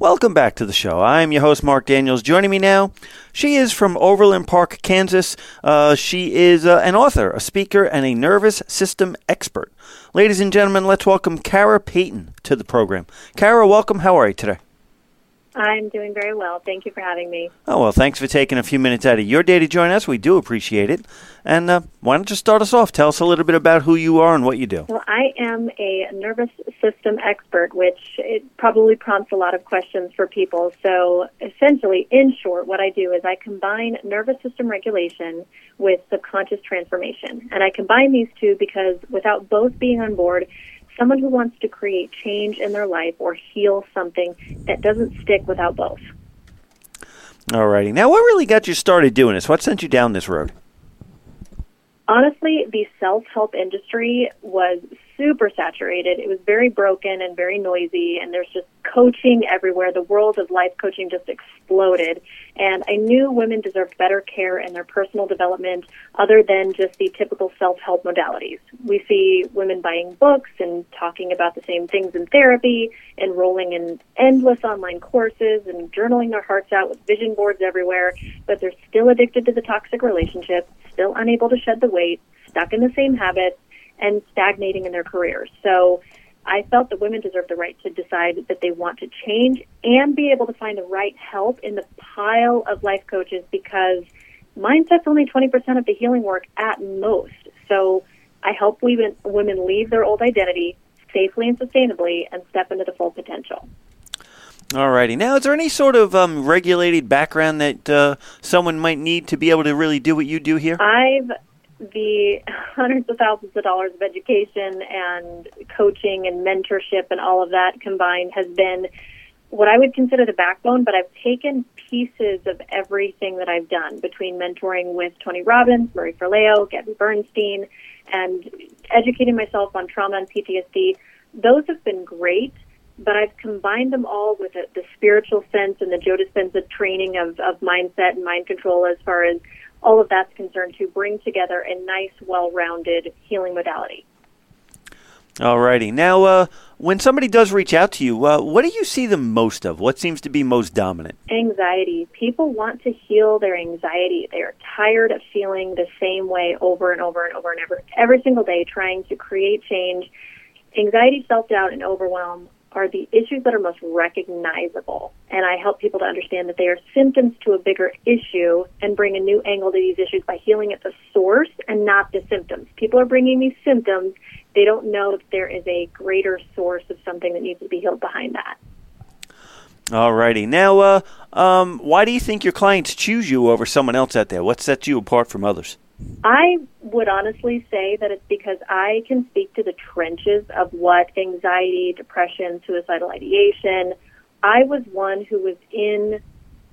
Welcome back to the show. I'm your host, Mark Daniels. Joining me now, she is from Overland Park, Kansas. Uh, she is uh, an author, a speaker, and a nervous system expert. Ladies and gentlemen, let's welcome Kara Payton to the program. Kara, welcome. How are you today? I'm doing very well. Thank you for having me. Oh, well, thanks for taking a few minutes out of your day to join us. We do appreciate it. And uh, why don't you start us off? Tell us a little bit about who you are and what you do. Well, I am a nervous system expert, which it probably prompts a lot of questions for people. So, essentially, in short, what I do is I combine nervous system regulation with subconscious transformation. And I combine these two because without both being on board, someone who wants to create change in their life or heal something that doesn't stick without both. Alrighty. Now, what really got you started doing this? What sent you down this road? Honestly, the self help industry was super saturated. It was very broken and very noisy, and there's just coaching everywhere. The world of life coaching just exploded. And I knew women deserved better care in their personal development other than just the typical self help modalities. We see women buying books and talking about the same things in therapy, enrolling in endless online courses, and journaling their hearts out with vision boards everywhere, but they're still addicted to the toxic relationship, still unable to shed the weight, stuck in the same habits and stagnating in their careers. So I felt that women deserve the right to decide that they want to change and be able to find the right help in the pile of life coaches because mindset's only 20% of the healing work at most. So I help women, women leave their old identity safely and sustainably and step into the full potential. Alrighty. Now, is there any sort of um, regulated background that uh, someone might need to be able to really do what you do here? I've the hundreds of thousands of dollars of education and coaching and mentorship and all of that combined has been what I would consider the backbone, but I've taken pieces of everything that I've done between mentoring with Tony Robbins, Marie Forleo, Gabby Bernstein, and educating myself on trauma and PTSD. Those have been great, but I've combined them all with the spiritual sense and the Joe Dispenza training of, of mindset and mind control as far as all of that's concerned to bring together a nice, well-rounded healing modality. Alrighty. Now, uh, when somebody does reach out to you, uh, what do you see the most of? What seems to be most dominant? Anxiety. People want to heal their anxiety. They are tired of feeling the same way over and over and over and over, every single day, trying to create change. Anxiety, self doubt, and overwhelm are the issues that are most recognizable. And I help people to understand that they are symptoms to a bigger issue and bring a new angle to these issues by healing at the source and not the symptoms. People are bringing these symptoms. They don't know that there is a greater source of something that needs to be healed behind that. Alrighty. Now, uh, um, why do you think your clients choose you over someone else out there? What sets you apart from others? I would honestly say that it's because I can speak to the trenches of what anxiety, depression, suicidal ideation. I was one who was in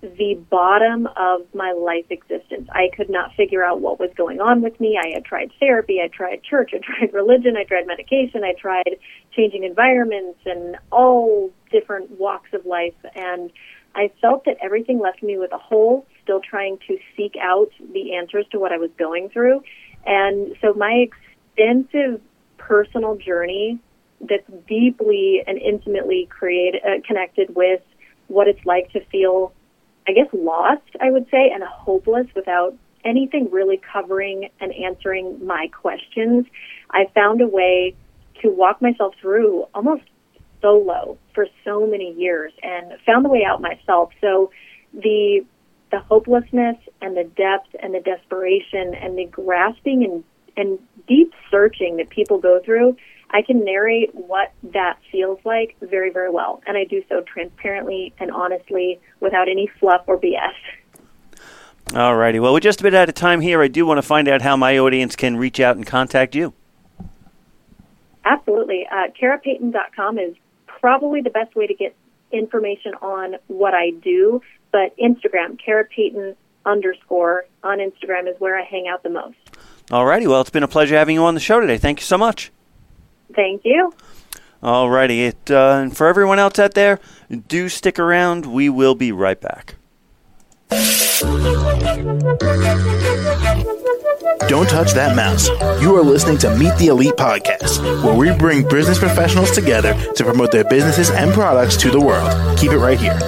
the bottom of my life existence. I could not figure out what was going on with me. I had tried therapy, I tried church, I tried religion, I tried medication, I tried changing environments and all different walks of life. And I felt that everything left me with a hole, still trying to seek out the answers to what I was going through. And so my extensive personal journey that's deeply and intimately created, uh, connected with what it's like to feel, I guess, lost, I would say, and hopeless without anything really covering and answering my questions. I found a way to walk myself through almost solo for so many years and found the way out myself. So the the hopelessness and the depth and the desperation and the grasping and and deep searching that people go through, I can narrate what that feels like very, very well. And I do so transparently and honestly without any fluff or BS. All righty. Well, we're just a bit out of time here. I do want to find out how my audience can reach out and contact you. Absolutely. Uh, KaraPayton.com is probably the best way to get information on what I do. But Instagram, Kara Payton underscore on Instagram is where I hang out the most. All righty. Well, it's been a pleasure having you on the show today. Thank you so much. Thank you. Alrighty, it uh, and for everyone else out there, do stick around. We will be right back. Don't touch that mouse. You are listening to Meet the Elite Podcast, where we bring business professionals together to promote their businesses and products to the world. Keep it right here.